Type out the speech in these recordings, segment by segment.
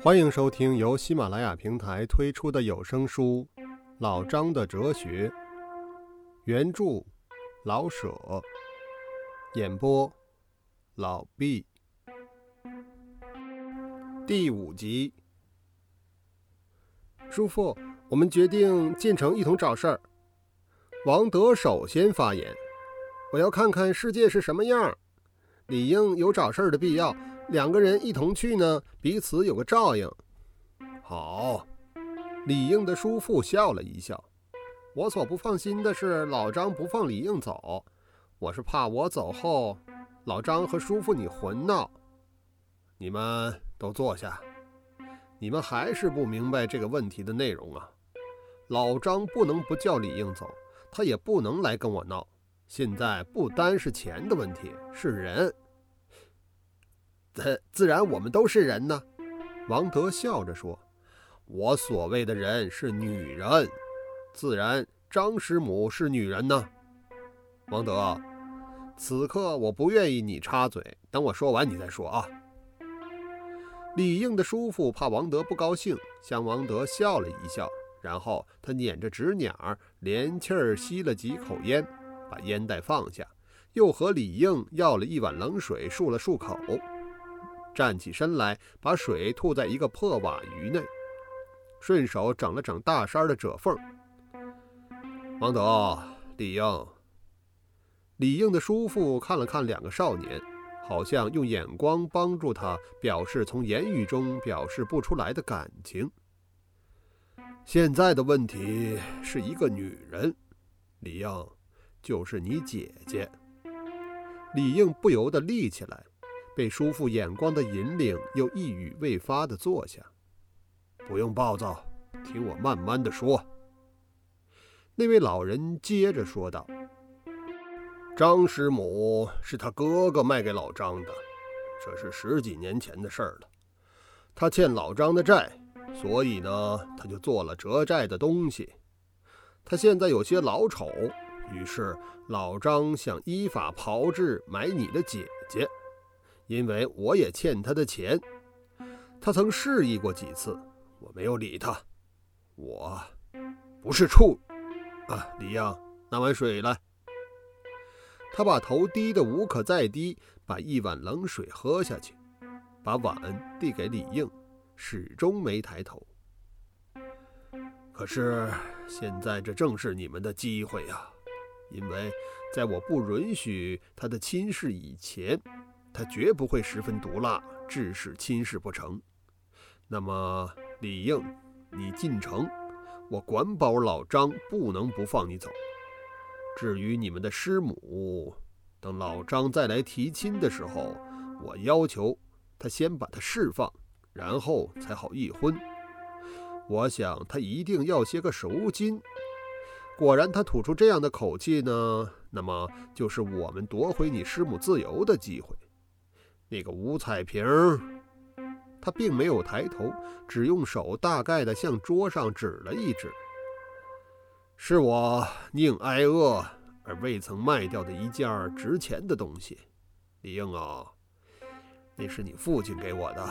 欢迎收听由喜马拉雅平台推出的有声书《老张的哲学》，原著老舍，演播老毕，第五集。叔父，我们决定进城一同找事儿。王德首先发言：“我要看看世界是什么样。理应有找事儿的必要。”两个人一同去呢，彼此有个照应。好，李应的叔父笑了一笑。我所不放心的是老张不放李应走，我是怕我走后，老张和叔父你混闹。你们都坐下。你们还是不明白这个问题的内容啊？老张不能不叫李应走，他也不能来跟我闹。现在不单是钱的问题，是人。自然，我们都是人呢。王德笑着说：“我所谓的人是女人，自然张师母是女人呢。”王德，此刻我不愿意你插嘴，等我说完你再说啊。李应的叔父怕王德不高兴，向王德笑了一笑，然后他捻着纸捻儿，连气儿吸了几口烟，把烟袋放下，又和李应要了一碗冷水，漱了漱口。站起身来，把水吐在一个破瓦鱼内，顺手整了整大衫的褶缝。王德、李应，李应的叔父看了看两个少年，好像用眼光帮助他表示从言语中表示不出来的感情。现在的问题是一个女人，李应，就是你姐姐。李应不由得立起来。被叔父眼光的引领，又一语未发地坐下。不用暴躁，听我慢慢的说。那位老人接着说道：“张师母是他哥哥卖给老张的，这是十几年前的事儿了。他欠老张的债，所以呢，他就做了折债的东西。他现在有些老丑，于是老张想依法炮制买你的姐姐。”因为我也欠他的钱，他曾示意过几次，我没有理他。我不是处啊，李应，拿碗水来。他把头低得无可再低，把一碗冷水喝下去，把碗递给李应，始终没抬头。可是现在这正是你们的机会呀，因为在我不允许他的亲事以前。他绝不会十分毒辣，致使亲事不成。那么，李应，你进城，我管保老张不能不放你走。至于你们的师母，等老张再来提亲的时候，我要求他先把他释放，然后才好议婚。我想他一定要些个赎金。果然，他吐出这样的口气呢，那么就是我们夺回你师母自由的机会。那个五彩萍，他并没有抬头，只用手大概的向桌上指了一指。是我宁挨饿而未曾卖掉的一件值钱的东西，李应啊，那是你父亲给我的。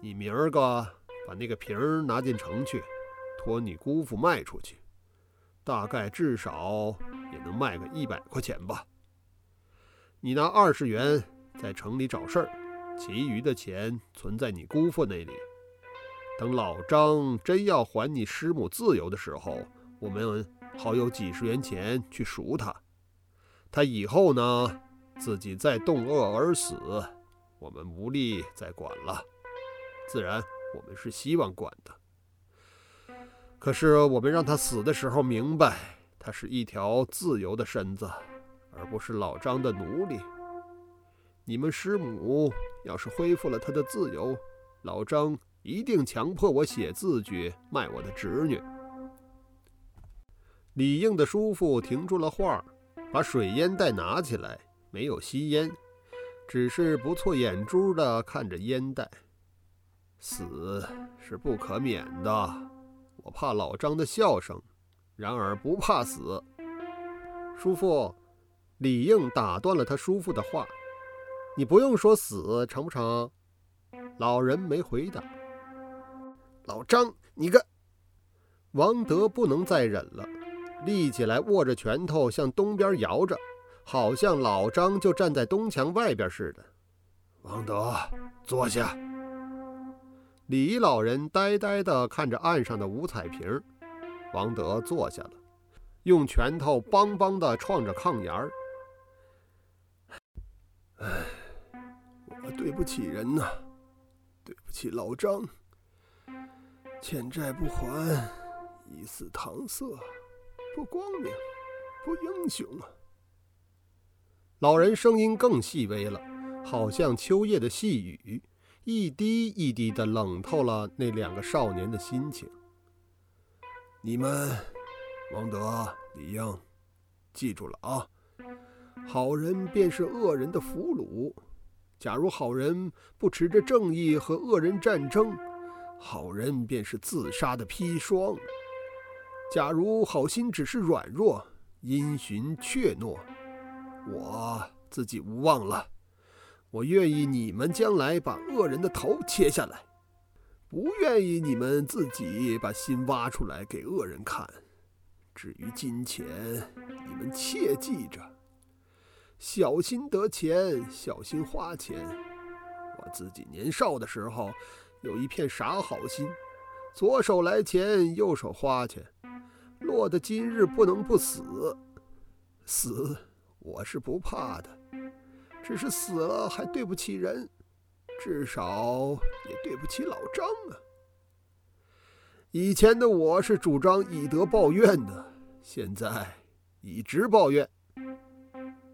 你明儿个把那个瓶儿拿进城去，托你姑父卖出去，大概至少也能卖个一百块钱吧。你拿二十元。在城里找事儿，其余的钱存在你姑父那里。等老张真要还你师母自由的时候，我们好有几十元钱去赎他。他以后呢，自己再冻饿而死，我们无力再管了。自然，我们是希望管的。可是我们让他死的时候明白，他是一条自由的身子，而不是老张的奴隶。你们师母要是恢复了她的自由，老张一定强迫我写字据卖我的侄女。李应的叔父停住了画，把水烟袋拿起来，没有吸烟，只是不错眼珠的看着烟袋。死是不可免的，我怕老张的笑声，然而不怕死。叔父，李应打断了他叔父的话。你不用说死成不成？老人没回答。老张，你个……王德不能再忍了，立起来，握着拳头向东边摇着，好像老张就站在东墙外边似的。王德，坐下。李老人呆呆地看着岸上的五彩瓶。王德坐下了，用拳头梆梆地撞着炕沿儿。唉，我对不起人呐，对不起老张，欠债不还，以死搪塞，不光明，不英雄啊！老人声音更细微了，好像秋夜的细雨，一滴一滴的冷透了那两个少年的心情。你们，王德、李英，记住了啊！好人便是恶人的俘虏。假如好人不持着正义和恶人战争，好人便是自杀的砒霜。假如好心只是软弱、因循怯懦，我自己无望了。我愿意你们将来把恶人的头切下来。不愿意你们自己把心挖出来给恶人看。至于金钱，你们切记着，小心得钱，小心花钱。我自己年少的时候，有一片傻好心，左手来钱，右手花钱，落得今日不能不死。死我是不怕的，只是死了还对不起人。至少也对不起老张啊！以前的我是主张以德报怨的，现在以直报怨。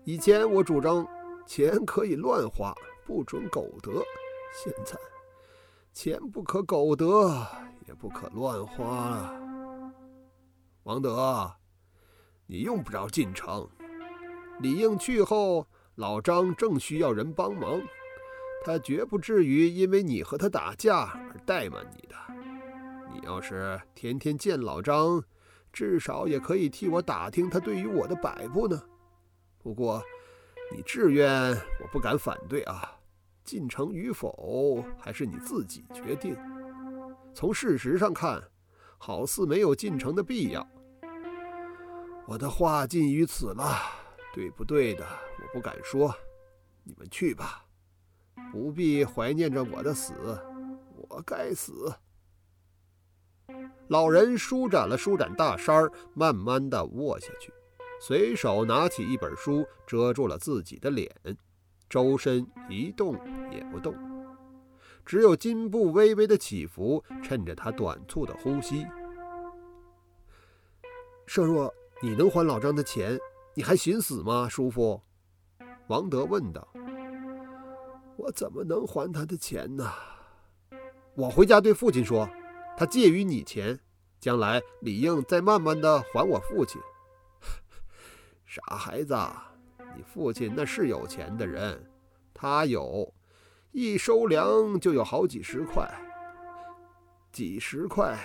以前我主张钱可以乱花，不准苟得；现在钱不可苟得，也不可乱花。王德，你用不着进城。李应去后，老张正需要人帮忙。他绝不至于因为你和他打架而怠慢你的。你要是天天见老张，至少也可以替我打听他对于我的摆布呢。不过，你志愿我不敢反对啊。进城与否还是你自己决定。从事实上看，好似没有进城的必要。我的话尽于此了，对不对的我不敢说。你们去吧。不必怀念着我的死，我该死。老人舒展了舒展大衫，慢慢的卧下去，随手拿起一本书，遮住了自己的脸，周身一动也不动，只有筋部微微的起伏，衬着他短促的呼吸。设若你能还老张的钱，你还寻死吗，叔父？王德问道。我怎么能还他的钱呢？我回家对父亲说，他借于你钱，将来理应再慢慢的还我父亲。傻孩子，你父亲那是有钱的人，他有，一收粮就有好几十块。几十块，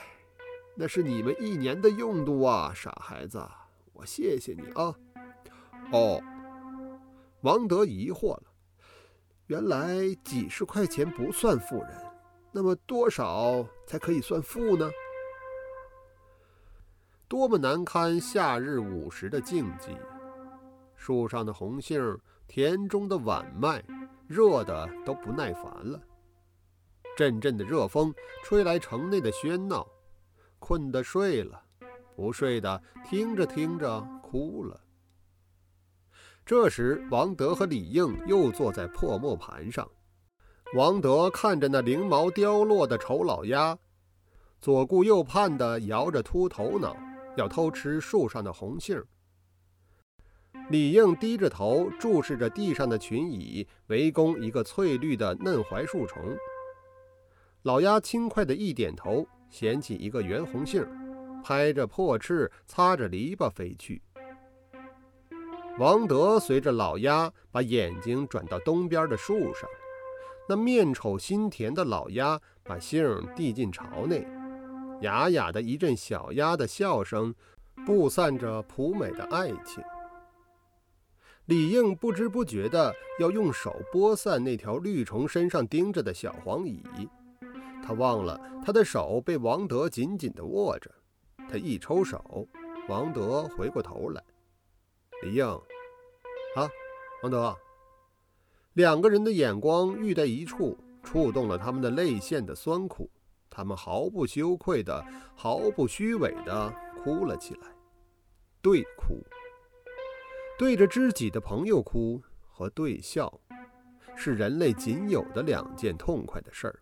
那是你们一年的用度啊，傻孩子，我谢谢你啊。哦，王德疑惑了。原来几十块钱不算富人，那么多少才可以算富呢？多么难堪夏日午时的静寂！树上的红杏，田中的晚麦，热的都不耐烦了。阵阵的热风吹来城内的喧闹，困得睡了，不睡的听着听着哭了。这时，王德和李应又坐在破磨盘上。王德看着那翎毛凋落的丑老鸭，左顾右盼地摇着秃头脑，要偷吃树上的红杏。李应低着头注视着地上的群蚁，围攻一个翠绿的嫩槐树丛。老鸭轻快地一点头，衔起一个圆红杏，拍着破翅，擦着篱笆飞去。王德随着老鸭把眼睛转到东边的树上，那面丑心甜的老鸭把杏递进巢内，哑哑的一阵小鸭的笑声，布散着朴美的爱情。李应不知不觉地要用手拨散那条绿虫身上钉着的小黄蚁，他忘了他的手被王德紧紧地握着，他一抽手，王德回过头来，李应，啊，王德，两个人的眼光遇在一处，触动了他们的泪腺的酸苦，他们毫不羞愧的、毫不虚伪的哭了起来，对哭，对着知己的朋友哭和对笑，是人类仅有的两件痛快的事儿。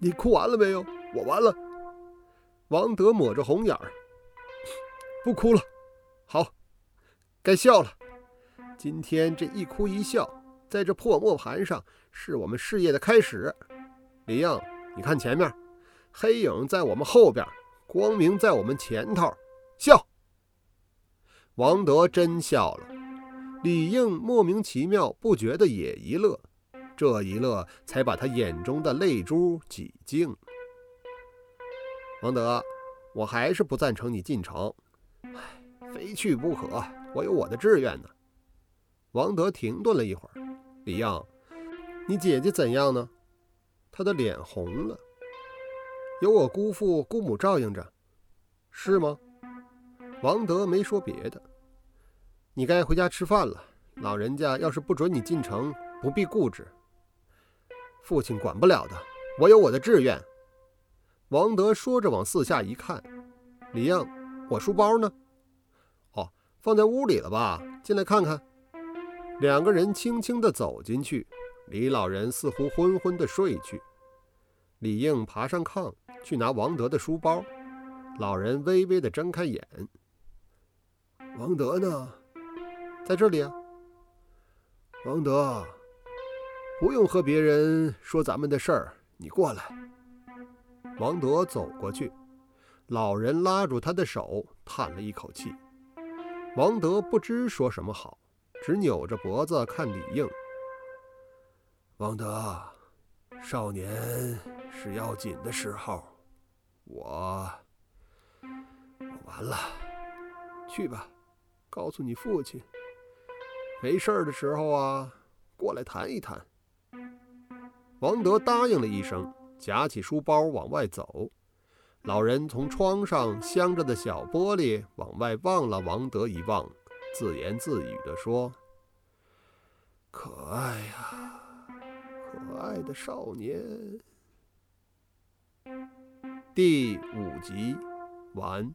你哭完了没有？我完了。王德抹着红眼儿，不哭了。好，该笑了。今天这一哭一笑，在这破磨盘上，是我们事业的开始。李应，你看前面，黑影在我们后边，光明在我们前头。笑。王德真笑了，李应莫名其妙，不觉得也一乐。这一乐，才把他眼中的泪珠挤净。王德，我还是不赞成你进城，唉，非去不可。我有我的志愿呢。王德停顿了一会儿，李应，你姐姐怎样呢？他的脸红了。有我姑父姑母照应着，是吗？王德没说别的。你该回家吃饭了。老人家要是不准你进城，不必固执。父亲管不了的，我有我的志愿。王德说着，往四下一看，李应，我书包呢？哦，放在屋里了吧？进来看看。两个人轻轻地走进去，李老人似乎昏昏地睡去。李应爬上炕去拿王德的书包，老人微微地睁开眼。王德呢？在这里啊。王德。不用和别人说咱们的事儿，你过来。王德走过去，老人拉住他的手，叹了一口气。王德不知说什么好，只扭着脖子看李应。王德，少年是要紧的时候，我我完了。去吧，告诉你父亲，没事儿的时候啊，过来谈一谈。王德答应了一声，夹起书包往外走。老人从窗上镶着的小玻璃往外望了王德一望，自言自语地说：“可爱呀，可爱的少年。”第五集完。